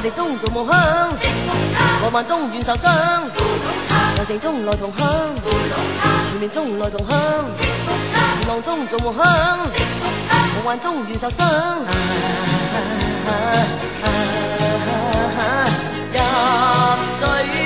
暗地中做梦想，梦中愿受伤。爱情中来同乡，前面中来同乡，绝望中做梦想，梦幻中愿受伤。啊啊啊！入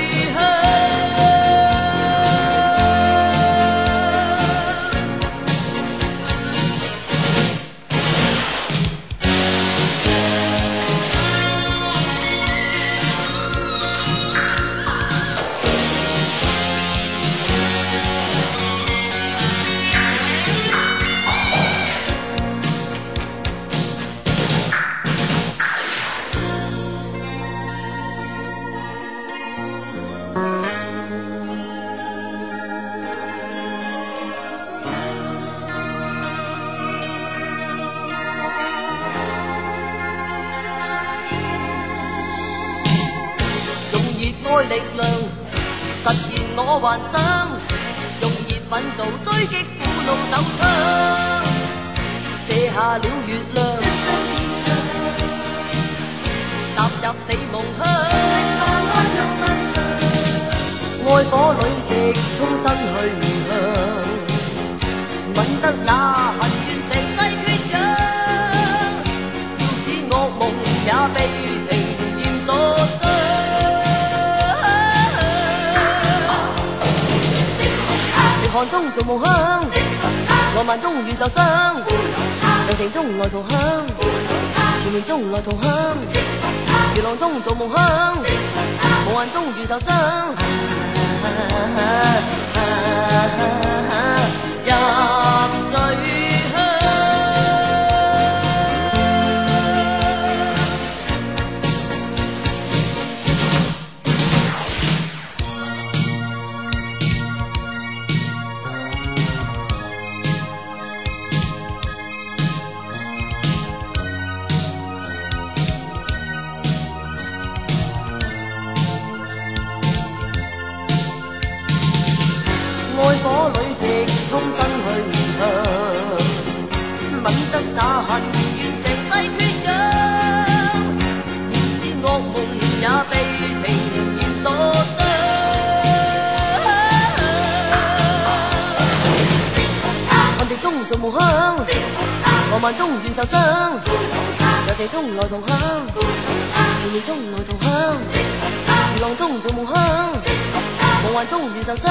我幻想，用热吻做追击苦痛手枪，射下了月亮。踏入你梦乡，爱火里直冲身去向，吻得那恨怨成世缺氧，要使恶梦也被。做梦乡，浪漫中愈受伤；柔情中来同享，缠绵中来同享。月浪中做梦乡，梦幻中愈受伤。啊啊啊啊！入吻得那痕愿成世缺样。即使恶梦也被情愿所伤。看镜中造梦想，梦幻中愿受伤。有静中来同享，前静中来同如浪中做梦想，梦幻中愿受伤。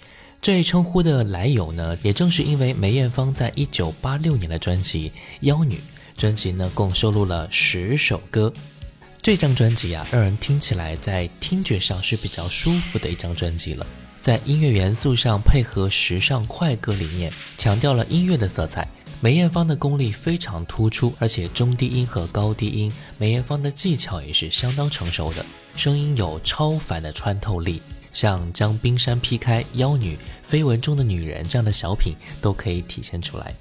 这一称呼的来由呢，也正是因为梅艳芳在一九八六年的专辑《妖女》专辑呢，共收录了十首歌。这张专辑啊，让人听起来在听觉上是比较舒服的一张专辑了。在音乐元素上，配合时尚快歌理念，强调了音乐的色彩。梅艳芳的功力非常突出，而且中低音和高低音，梅艳芳的技巧也是相当成熟的，声音有超凡的穿透力。像将冰山劈开、妖女、绯闻中的女人这样的小品都可以体现出来。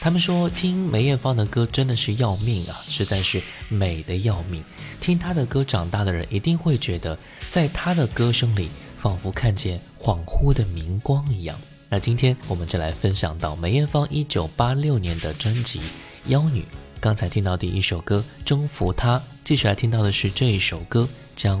他们说听梅艳芳的歌真的是要命啊，实在是美的要命。听她的歌长大的人一定会觉得，在她的歌声里仿佛看见恍惚的明光一样。那今天我们就来分享到梅艳芳一九八六年的专辑《妖女》。刚才听到第一首歌《征服她》，继续来听到的是这一首歌《将》。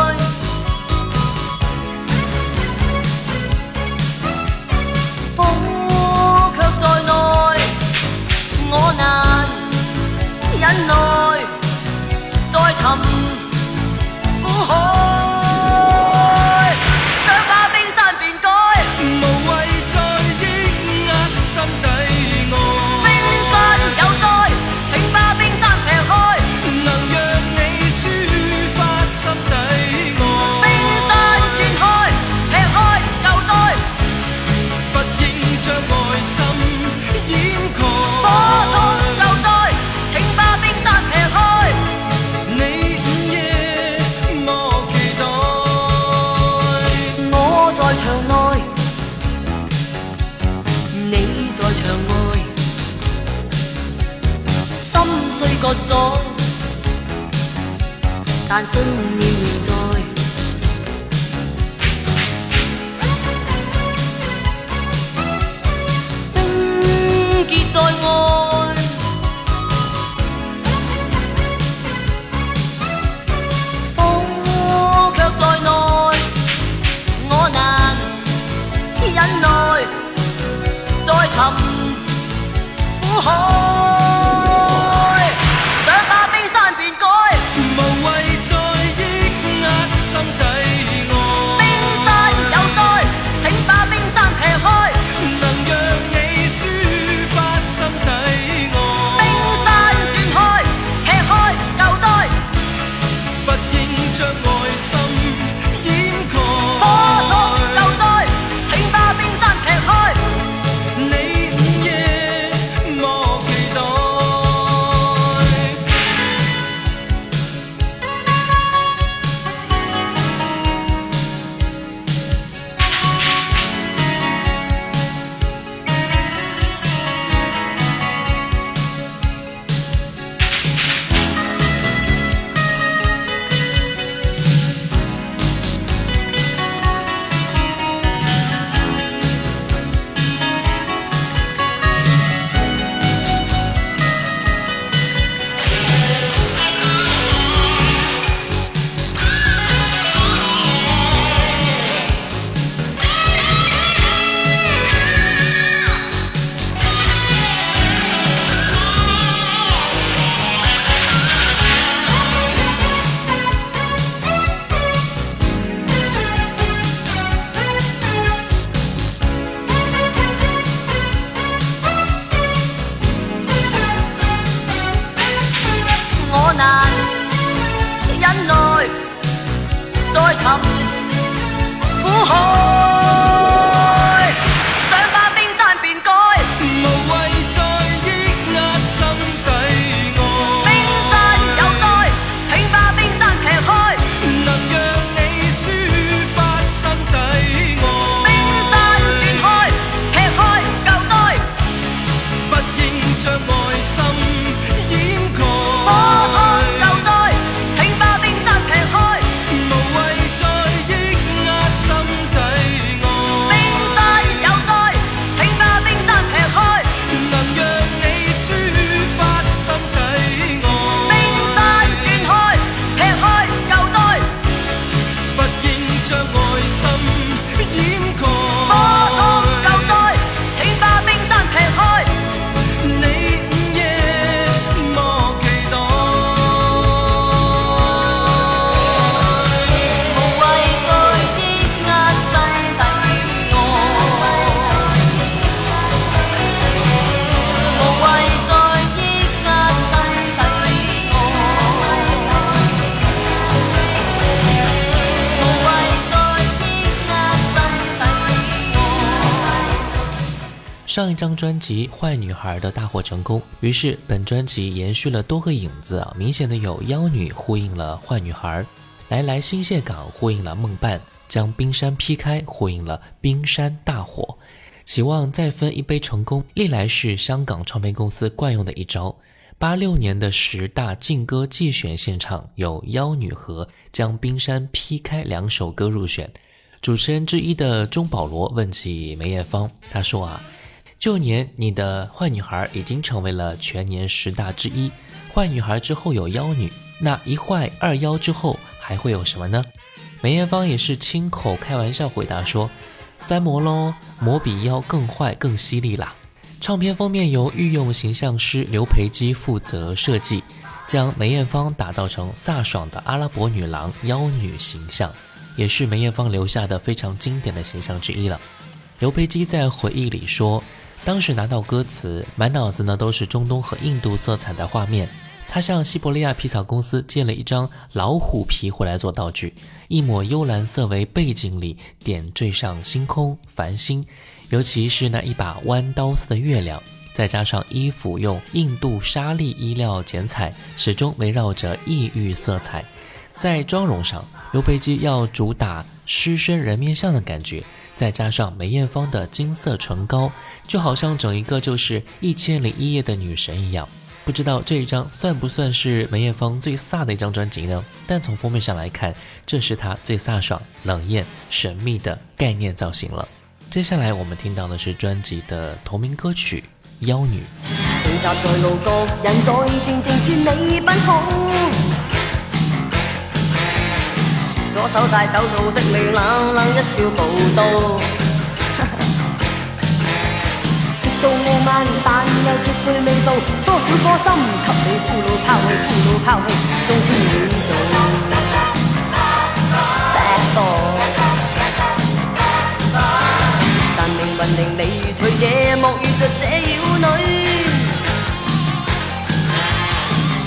上一张专辑《坏女孩》的大获成功，于是本专辑延续了多个影子，明显的有《妖女》呼应了《坏女孩》，来来新谢港呼应了《梦伴》，将冰山劈开呼应了《冰山大火》，期望再分一杯成功。历来是香港唱片公司惯用的一招。八六年的十大劲歌季选现场，有《妖女》和《将冰山劈开》两首歌入选。主持人之一的钟保罗问起梅艳芳，他说啊。旧年你的坏女孩已经成为了全年十大之一，坏女孩之后有妖女，那一坏二妖之后还会有什么呢？梅艳芳也是亲口开玩笑回答说：“三魔喽，魔比妖更坏更犀利啦。”唱片封面由御用形象师刘培基负责设计，将梅艳芳打造成飒爽的阿拉伯女郎妖女形象，也是梅艳芳留下的非常经典的形象之一了。刘培基在回忆里说。当时拿到歌词，满脑子呢都是中东和印度色彩的画面。他向西伯利亚皮草公司借了一张老虎皮回来做道具，一抹幽蓝色为背景里点缀上星空、繁星，尤其是那一把弯刀似的月亮，再加上衣服用印度纱丽衣料剪裁，始终围绕着异域色彩。在妆容上，刘培基要主打狮身人面像的感觉。再加上梅艳芳的金色唇膏，就好像整一个就是《一千零一夜》的女神一样。不知道这一张算不算是梅艳芳最飒的一张专辑呢？但从封面上来看，这是她最飒爽、冷艳、神秘的概念造型了。接下来我们听到的是专辑的同名歌曲《妖女》。我手戴手套的你冷冷一笑無到。到傲慢，但又絕對未到，多少歌心給你俘虜拋棄，俘虜拋棄，終千里做。但命運令你隨夜幕遇着這妖女。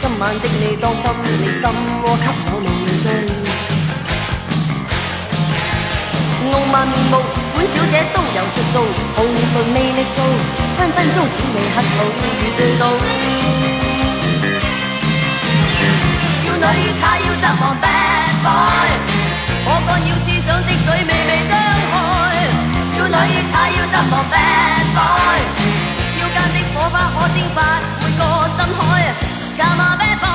今晚的你當心，你心窩給我濃醉。傲慢面目，本小姐都有出道，红唇魅力造，分分钟使你核突如醉倒。要女她要失望 bad boy？我干扰思想的嘴未被张开。要女她要失望 bad boy？要间的火花可蒸发每个心海。c o bad boy。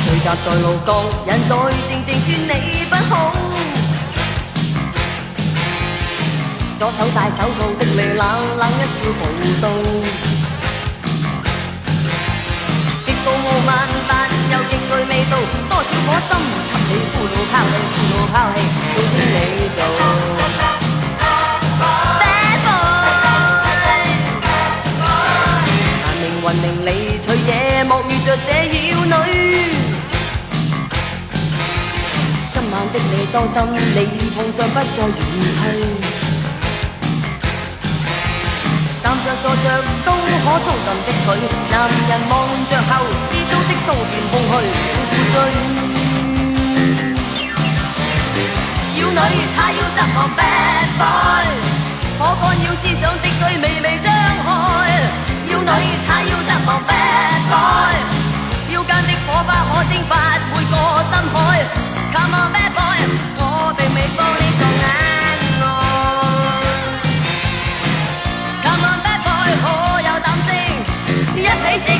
聚集在路角，人在静静说你不好。左手戴手套的你冷冷一笑無道，極度傲慢但又極具味道，多少顆心給你俘虜拋棄，俘虜拋棄，好清你做。雲令你取野，莫遇着這妖女。今晚的你當心，你碰上不再遠去。站着坐着都可捉弄的佢，男人望着後，知足的都變空虛，苦苦追。要女他要責我 bad boy，可干擾思想的嘴微微張開。要女他要責我 bad boy，腰間的火花可蒸發每個深海。Come on bad boy，我並未幫你做眼。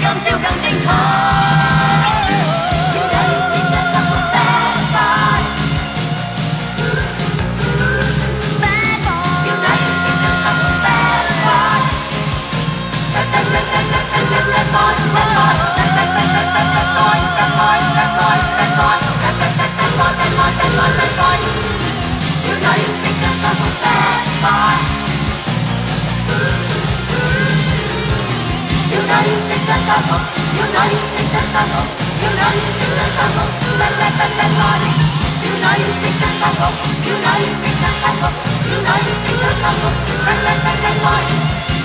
比今宵更精彩。Bye. 要女小女的真心痛，要女的真心痛，分分分分爱。要女的真心痛，要女的真心痛，要女的真心痛，分分分分爱。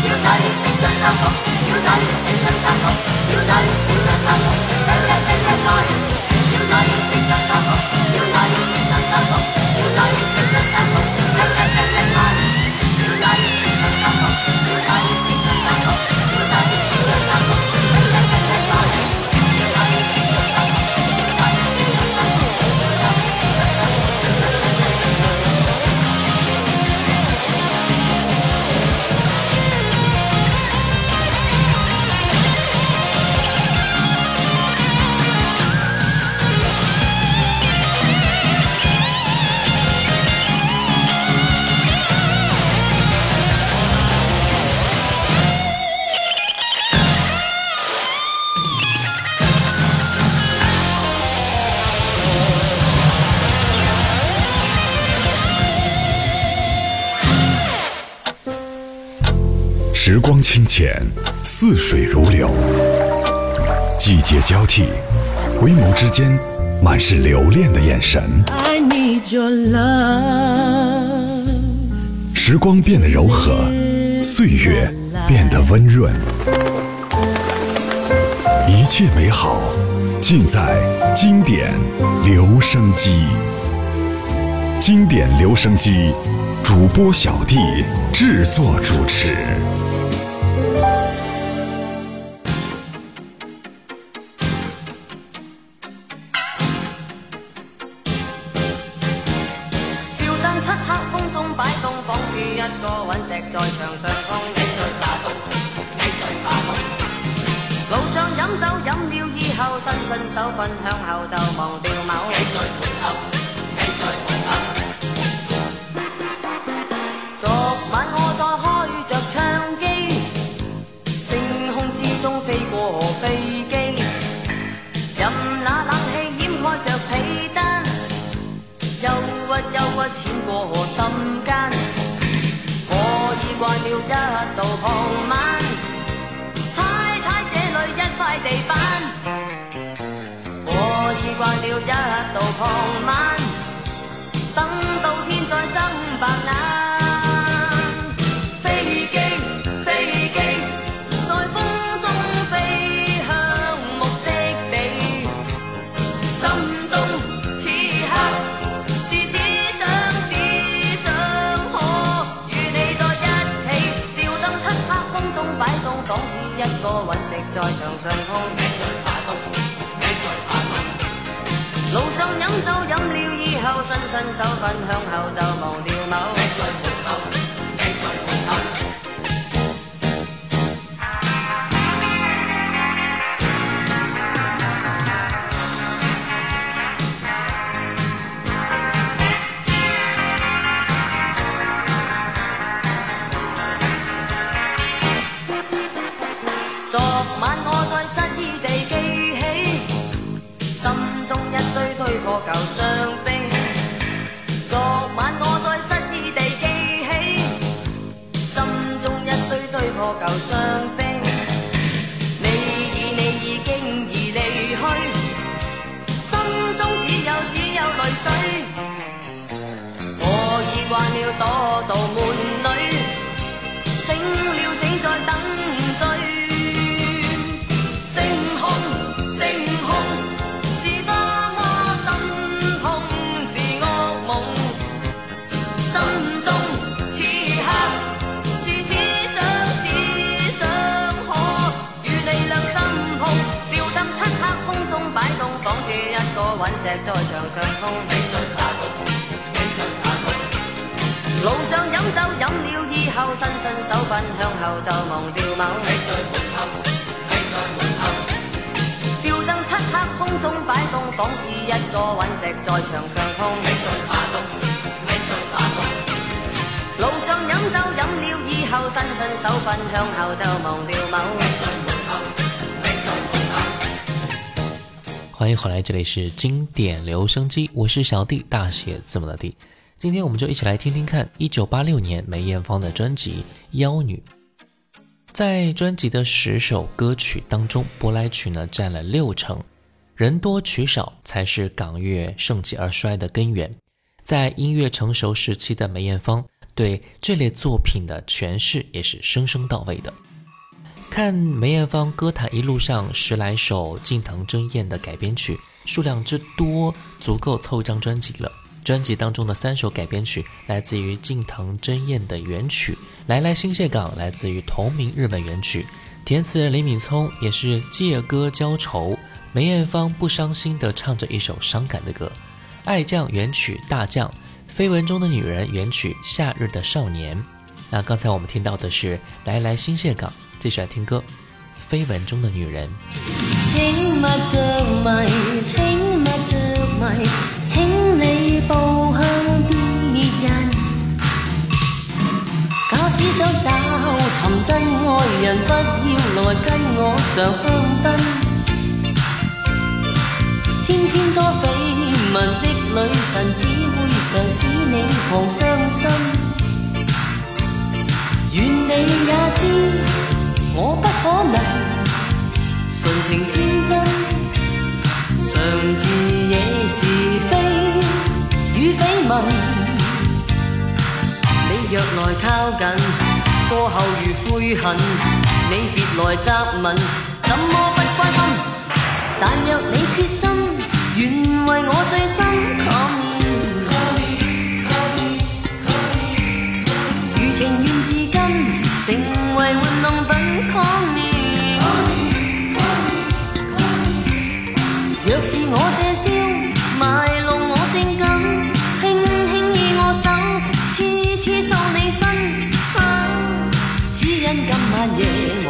要女的真心痛，要女的真心痛，要女的真心痛，想一想一爱。女的真心痛。光清浅，似水如流。季节交替，回眸之间，满是留恋的眼神。时光变得柔和，岁月变得温润，一切美好尽在经典留声机。经典留声机，主播小弟制作主持。路上饮酒饮了以后，伸伸手分享后就无了某。我已惯了躲到。石在墙上空。你在哪洞，你在哪洞。路上饮酒饮了以后，伸伸手，分向后就忘掉某。你在门头，你在门头。吊灯漆黑，空中摆动，仿似一个陨石在墙上空。你在哪洞，你在哪洞。路上饮酒饮了以后，伸伸手，分向后就忘掉某。欢迎回来，这里是经典留声机，我是小弟，大写字母的弟。今天我们就一起来听听看1986年梅艳芳的专辑《妖女》。在专辑的十首歌曲当中，舶来曲呢占了六成，人多曲少才是港乐盛极而衰的根源。在音乐成熟时期的梅艳芳，对这类作品的诠释也是生生到位的。看梅艳芳歌坛一路上十来首近藤真彦的改编曲数量之多，足够凑一张专辑了。专辑当中的三首改编曲来自于近藤真彦的原曲，《来来新泻港》来自于同名日本原曲。填词人李敏聪也是借歌浇愁，梅艳芳不伤心地唱着一首伤感的歌，《爱将》原曲，《大将》绯闻中的女人原曲，《夏日的少年》。那刚才我们听到的是《来来新泻港》。最喜欢听歌《飞吻中的女人》。请勿着迷，请勿着迷，请你步向别人。假使想找寻真爱人，不要来跟我上香灯。天天多绯闻的女神，只会常使你狂伤心。我不可能纯情天真，常自惹是非与绯闻。你若来靠近，过后如悔恨。你别来责问，怎么不关心？但若你决心，愿为我最深可免。成为玩弄品，抗厌。若是我借宵卖弄我性感，轻轻以我手，痴痴锁你身，啊！只因今晚夜。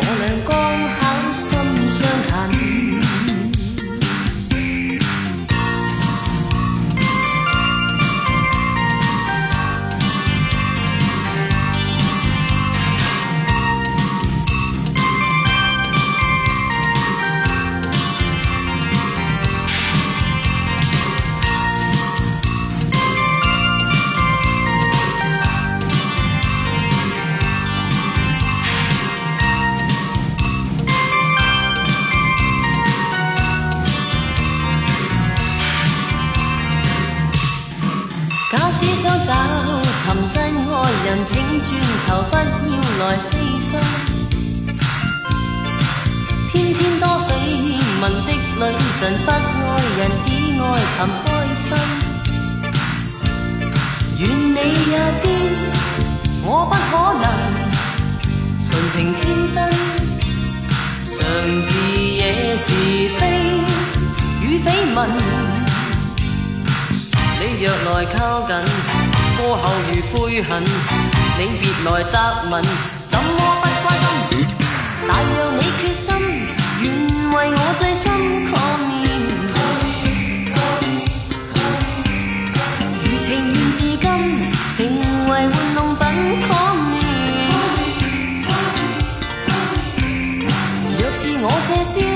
请转头，不要来悲伤。天天多绯闻的女神，不爱人，只爱寻开心。愿你也知，我不可能纯情天真，常自惹是非与绯闻。你若来靠近，过后如悔恨。请别来责问，怎么不关心？但若你决心，愿为我最心，情至今，成为玩弄品，若是我这宵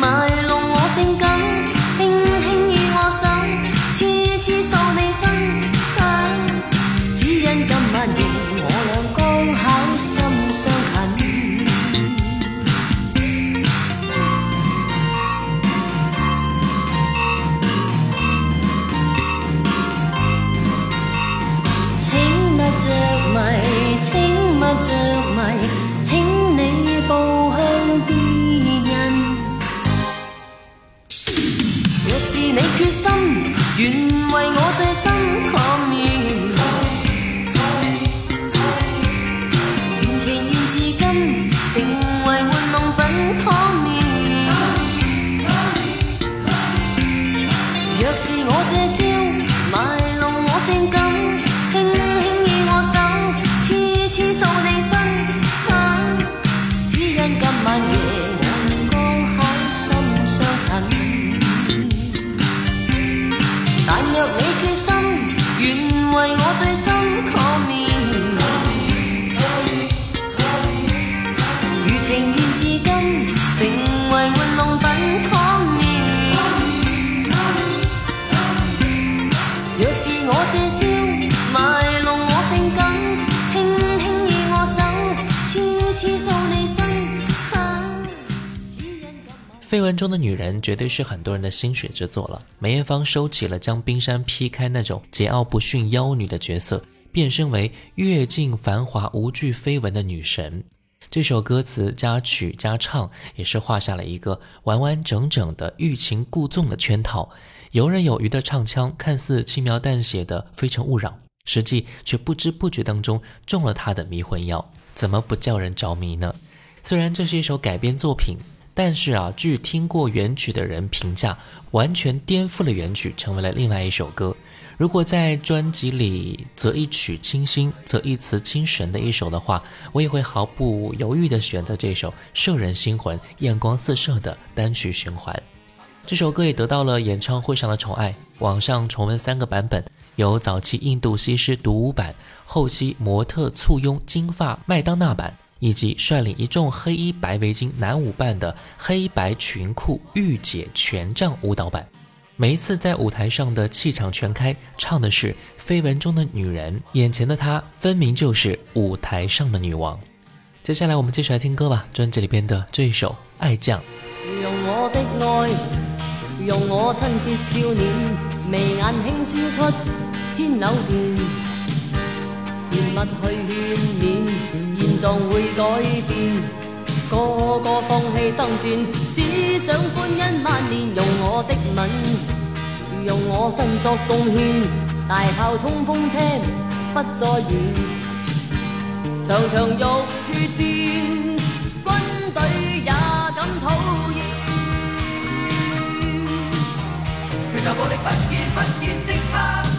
买。我这宵，卖弄我性感，輕輕以我手，痴痴掃你身體，只因今晚夜我剛好心相近。但若你決心，願為我最深。绯闻中的女人绝对是很多人的心血之作。了梅艳芳收起了将冰山劈开那种桀骜不驯妖女的角色，变身为阅尽繁华无惧绯闻的女神。这首歌词加曲加唱，也是画下了一个完完整整的欲擒故纵的圈套。游刃有余的唱腔，看似轻描淡写的非诚勿扰，实际却不知不觉当中中了他的迷魂药，怎么不叫人着迷呢？虽然这是一首改编作品。但是啊，据听过原曲的人评价，完全颠覆了原曲，成为了另外一首歌。如果在专辑里择一曲清新，择一词清神的一首的话，我也会毫不犹豫地选择这首摄人心魂、艳光四射的单曲循环。这首歌也得到了演唱会上的宠爱，网上重温三个版本：有早期印度西施独舞版，后期模特簇拥金发麦当娜版。以及率领一众黑衣白围巾男舞伴的黑白裙裤御姐权杖舞蹈版，每一次在舞台上的气场全开，唱的是绯闻中的女人，眼前的她分明就是舞台上的女王。接下来我们继续来听歌吧，专辑里边的这一首《爱将》。状会改变，个个放弃争战，只想欢欣万年。用我的吻，用我身作贡献。大炮冲锋车不再远，长长浴血战，军队也敢讨厌。不坚不坚，只怕。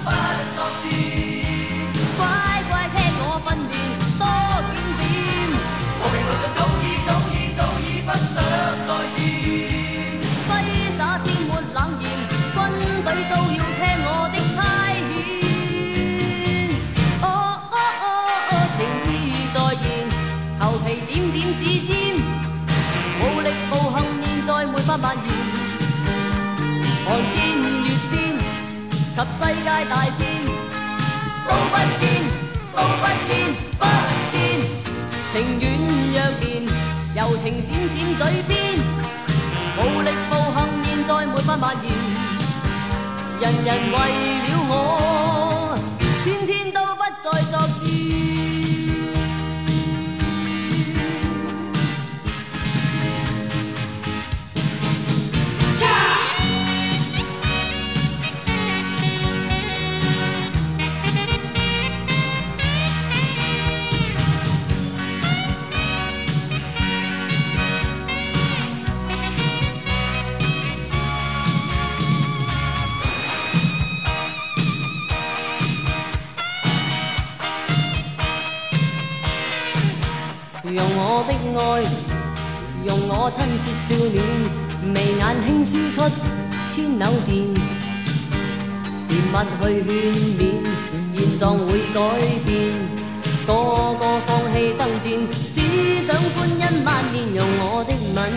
及世界大变都不变都不变不变，情软若绵，柔情闪闪嘴边，无力步行，现在没法蔓延。人人为了我，天天都不再作。用我的愛，用我親切笑臉，眉眼輕輸出千縷電，甜蜜去勸勉，現狀會改變，個個放棄爭戰，只想歡欣萬年，用我的吻，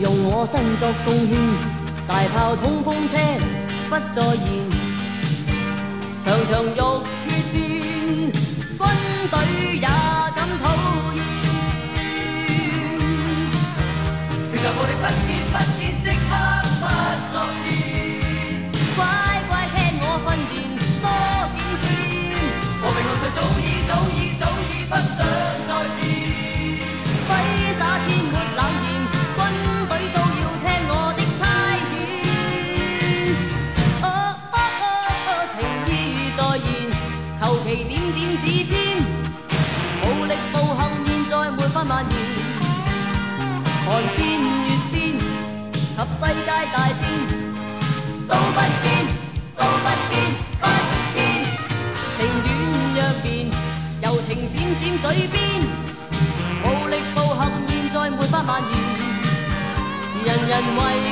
用我身作貢獻，大炮衝鋒車不再現，長長浴血戰，軍隊也。Amor y paz s 世界大变都不变都不变不变，情愿若变，柔情闪闪嘴边，无力步行现在没法蔓延。人人为。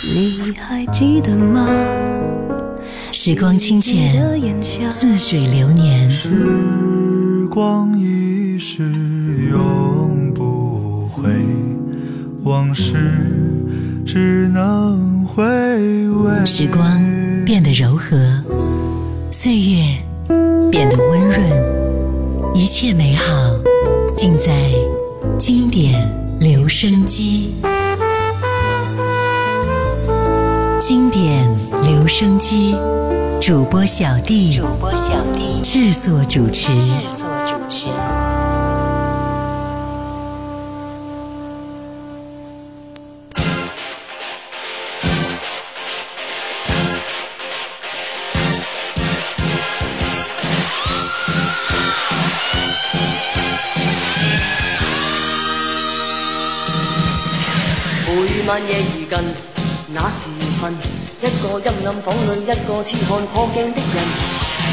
你还记得吗？时光清浅，似水流年。时光变得柔和，岁月变得温润，一切美好尽在经典留声机。经典留声机主播小弟，主播小弟制作主持，制作主持。近，那时分，一个阴暗房里，一个痴看破镜的人，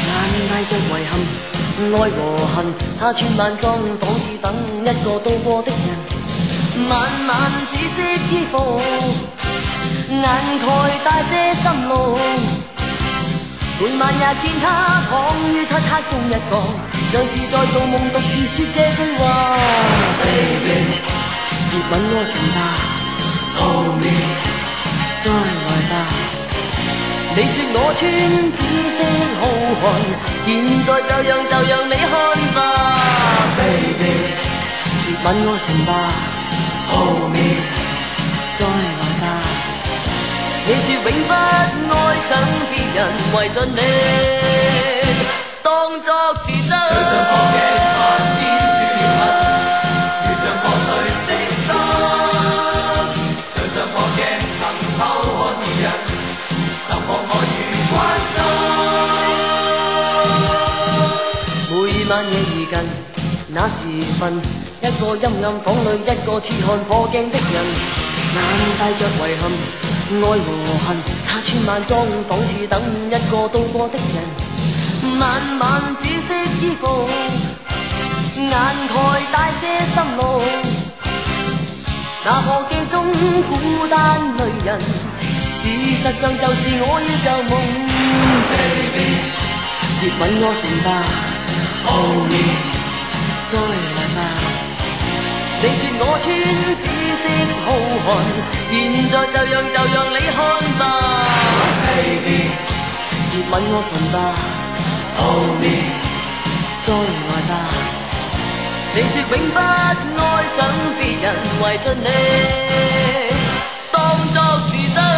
眼带着遗憾，爱和恨。他千万装，仿似等一个到过的人。晚晚紫色衣服，眼盖带些心浓。每晚也见他躺于漆黑中一个。像是在做梦，独自说这句话。Baby，别吻我，情杀。Holy，再來吧！你說我穿紫色好漢，現在就讓就讓你看吧，baby，吻我唇吧，Holy，再來吧！你說永不愛上別人，為盡你當作。分。一個陰暗房裏，一個痴漢破鏡的人，眼帶着遺憾，愛和恨，他穿晚裝仿似等一個到過的人，晚晚紫色衣服，眼蓋帶些心路，那破鏡中孤單女人，事實上就是我要舊夢。Baby，熱吻我唇吧，Hold me。再來吧。你說我穿紫色好漢，現在就讓就讓你看吧。Baby，熱吻我唇吧，Hold me，再來吧。你說永不愛上別人，為着你，當作是真。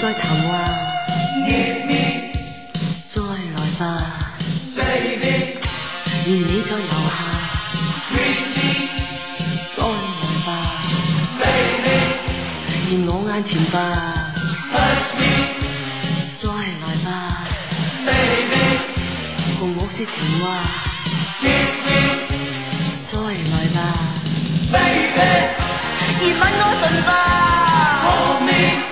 再来吧，Baby，而你在楼下。Sweetie，再来吧，Baby，愿我眼前吧。Touch me，再来吧，Baby，共我说情话。Kiss me，再来吧，Baby，愿吻我唇吧。Hold me。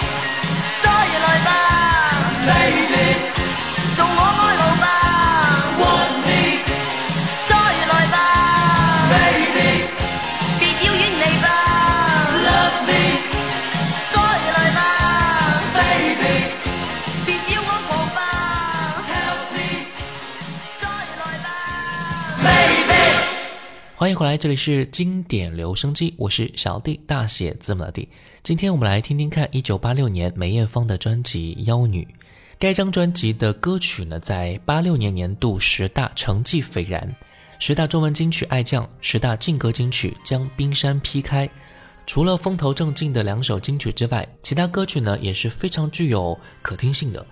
欢迎回来，这里是经典留声机，我是小 D，大写字母的 D。今天我们来听听看1986年梅艳芳的专辑《妖女》。该张专辑的歌曲呢，在86年年度十大成绩斐然，十大中文金曲爱将，十大劲歌金曲将冰山劈开。除了风头正劲的两首金曲之外，其他歌曲呢也是非常具有可听性的，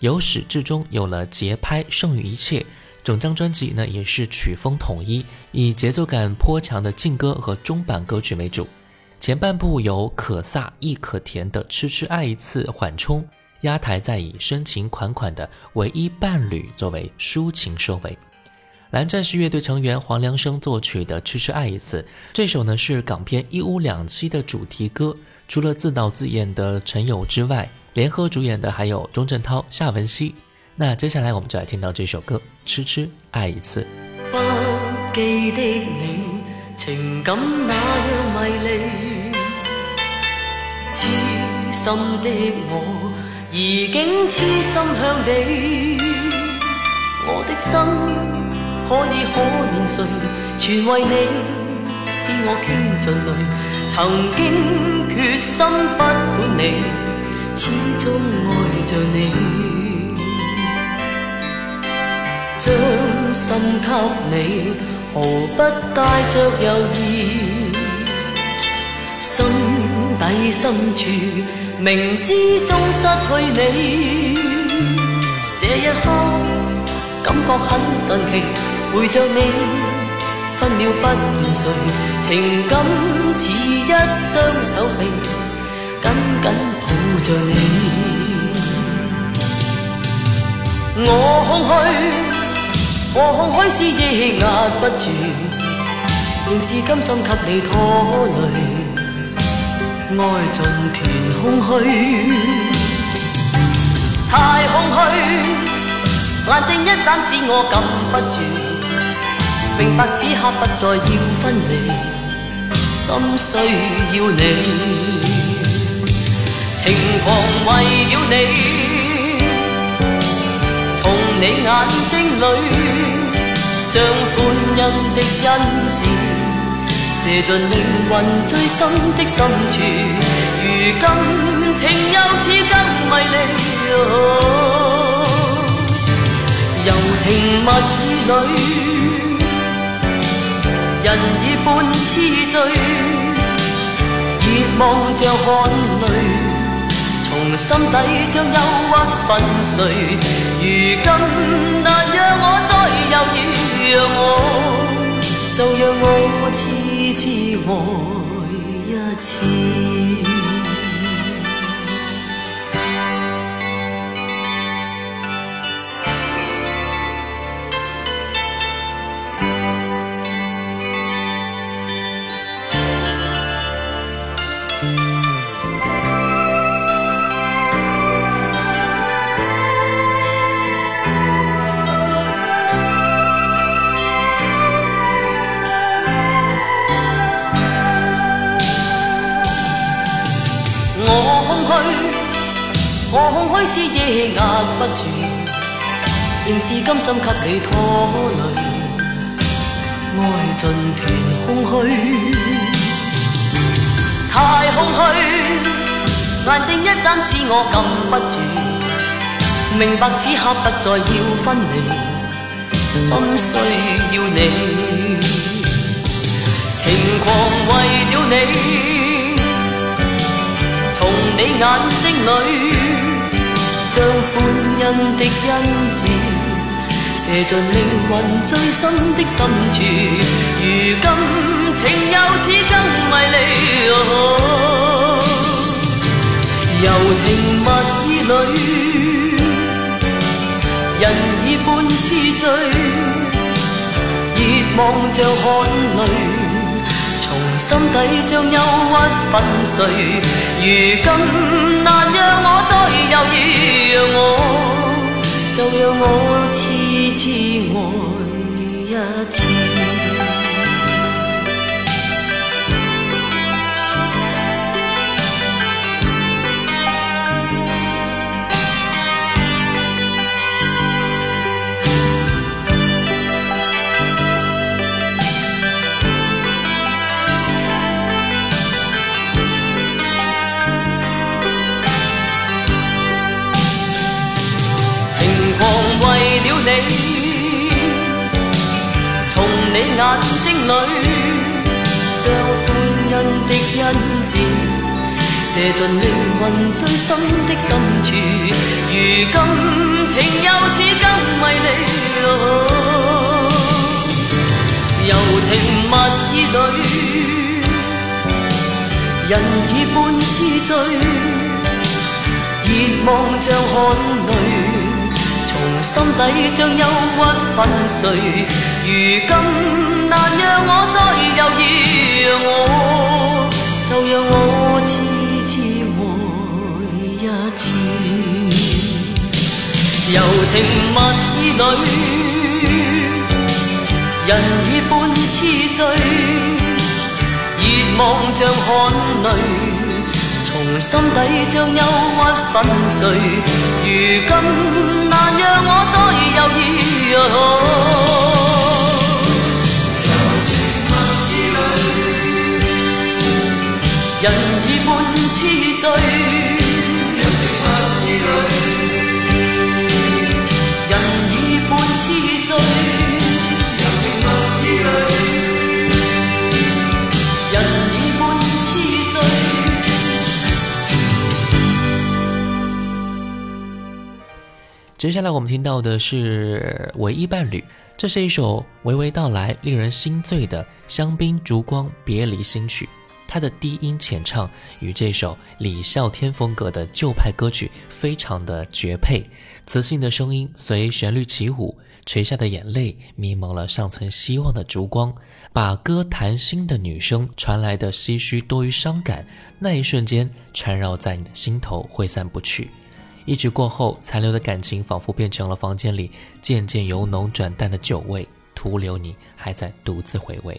由始至终有了节拍胜于一切。整张专辑呢也是曲风统一，以节奏感颇强的劲歌和中版歌曲为主。前半部由可飒亦可甜的《痴痴爱一次》缓冲压台，在以深情款款的《唯一伴侣》作为抒情收尾。蓝战士乐队成员黄良生作曲的《痴痴爱一次》这首呢是港片《一屋两妻》的主题歌，除了自导自演的陈友之外，联合主演的还有钟镇涛、夏文汐。那接下来我们就来听到这首歌痴痴爱一次不羁的你情感那样迷离痴心的我已经痴心向你我的心可以可怜谁全为你是我倾尽曾经决心不管你始终爱着你将心给你，毫不带着犹豫。心底深处，明知终失去你。这一刻感觉很神奇，陪着你，分秒不愿睡，情感似一双手臂，紧紧抱着你。我空虚。和看海市抑壓不住，仍是甘心給你拖累，愛盡填空虛，太空虛，眼睛一眨使我禁不住，明白此刻不再要分離，心需要你，情狂為了你。你眼睛里，像欢欣的恩赐，射进灵魂最深的深处。如今情又似更迷离，柔情蜜意里，人已半痴醉，热望着汗泪。从心底将忧郁粉碎，如今难让我再犹豫，让我就让我痴痴爱一次。开始抑压不住，仍是甘心给你拖累，爱尽断空虚，太空虚。眼睛一眨，使我禁不住，明白此刻不再要分离，心需要你，情狂为了你，从你眼睛里。将欢欣的因子射进灵魂最深的深处，如今情又似更迷离。柔情蜜意里，人已半痴醉，热望像汗泪。心底将忧郁粉碎，如今难让我再犹豫，让我就让我痴痴爱一次。你眼睛里，将欢欣的恩赐射进灵魂最深的深处。如今情又似更迷离，柔情蜜意里，人已半痴醉，热望像汗泪，从心底将忧郁粉碎。如今难让我再犹豫，让我就让我痴痴爱一次。柔情蜜意里，人已半痴醉，热望像汗泪，从心底将忧郁粉碎。如今难让我再犹豫。人已半痴醉，人已半痴醉，人已半痴醉。接下来我们听到的是《唯一伴侣》，这是一首娓娓道来、令人心醉的香槟烛光别离新曲。他的低音浅唱与这首李孝天风格的旧派歌曲非常的绝配，磁性的声音随旋律起舞，垂下的眼泪迷蒙了尚存希望的烛光，把歌谈心的女声传来的唏嘘多于伤感，那一瞬间缠绕在你的心头挥散不去。一曲过后，残留的感情仿佛变成了房间里渐渐由浓转淡的酒味，徒留你还在独自回味。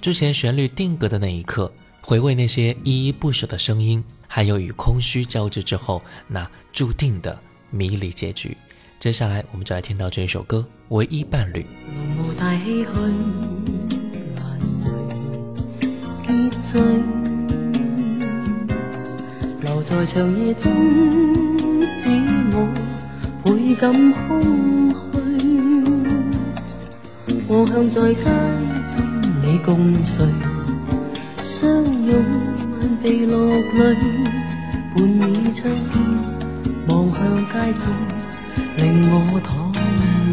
之前旋律定格的那一刻。回味那些依依不舍的声音，还有与空虚交织之后那注定的迷离结局。接下来，我们就来听到这首歌《唯一伴侣》。留在长夜中，使我倍感空虚。我向在街中，你共睡。相拥，慢被落泪，半你唱边，望向街中，令我淌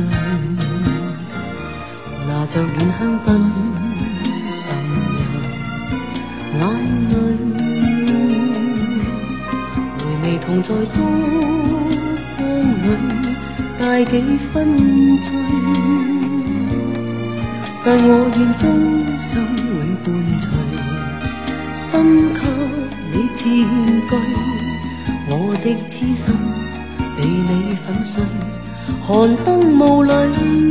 泪。拿着软香槟，渗入眼泪，回味同在烛光里，带几分醉。但我愿终生永伴随。心给你占据，我的痴心被你粉碎，寒冬雾里。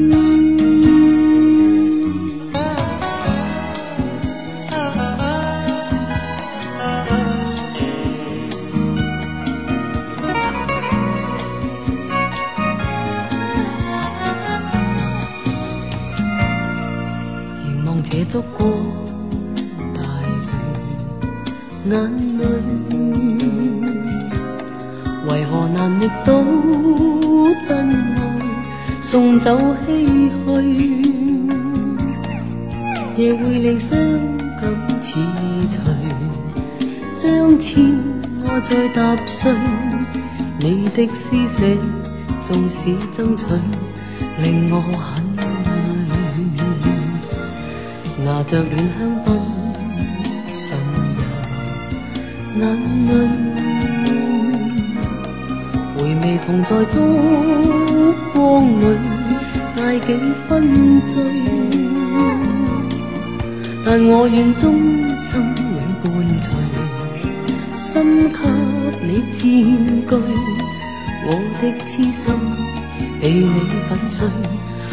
就唏嘘，夜会令伤感似锤，将痴爱再踏碎。你的施舍，纵使争取，令我很累。拿着暖香槟，渗入眼泪，回味同在烛光里。带几分醉，但我愿终生永伴随，心给你占据，我的痴心被你粉碎。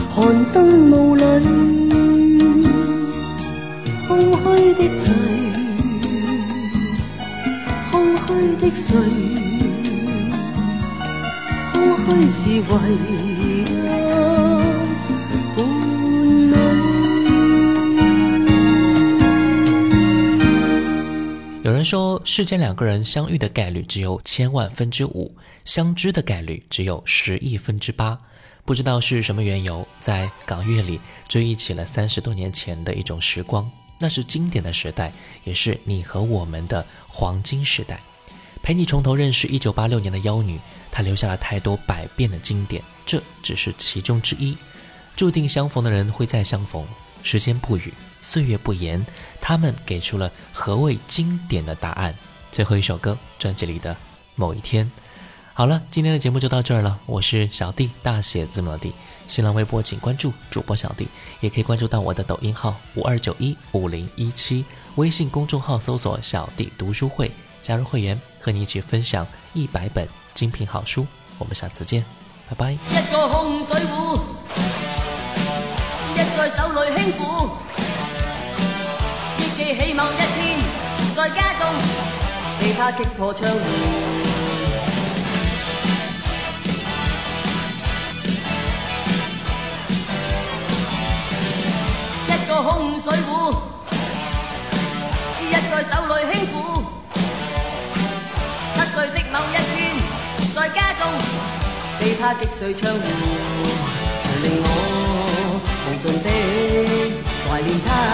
寒灯雾里，空虚的醉，空虚的睡，空虚是唯一。说世间两个人相遇的概率只有千万分之五，相知的概率只有十亿分之八。不知道是什么缘由，在港乐里追忆起了三十多年前的一种时光，那是经典的时代，也是你和我们的黄金时代。陪你从头认识一九八六年的妖女，她留下了太多百变的经典，这只是其中之一。注定相逢的人会再相逢，时间不语，岁月不言。他们给出了何谓经典的答案。最后一首歌，专辑里的《某一天》。好了，今天的节目就到这儿了。我是小弟，大写字母的弟。新浪微博请关注主播小弟，也可以关注到我的抖音号五二九一五零一七，微信公众号搜索“小弟读书会”，加入会员，和你一起分享一百本精品好书。我们下次见，拜拜。一一水手起某一天，在家中被他击破窗户，一个空水壶，一在手里轻抚。七岁的某一天，在家中被他击碎窗户，谁令我无尽的怀念他？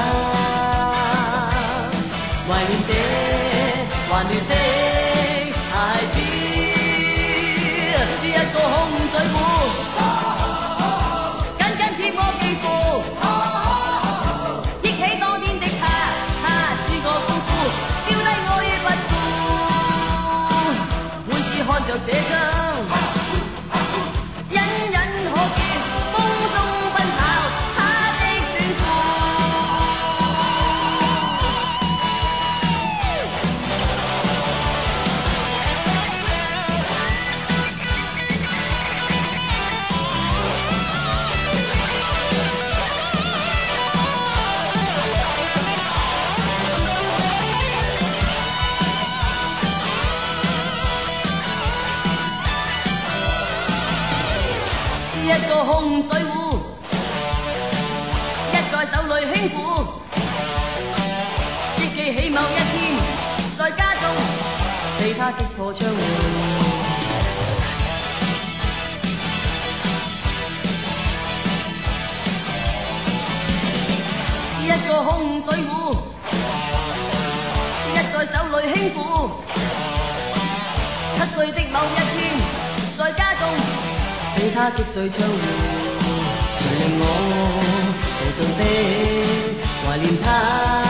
他窗户，谁令我无尽的怀念他？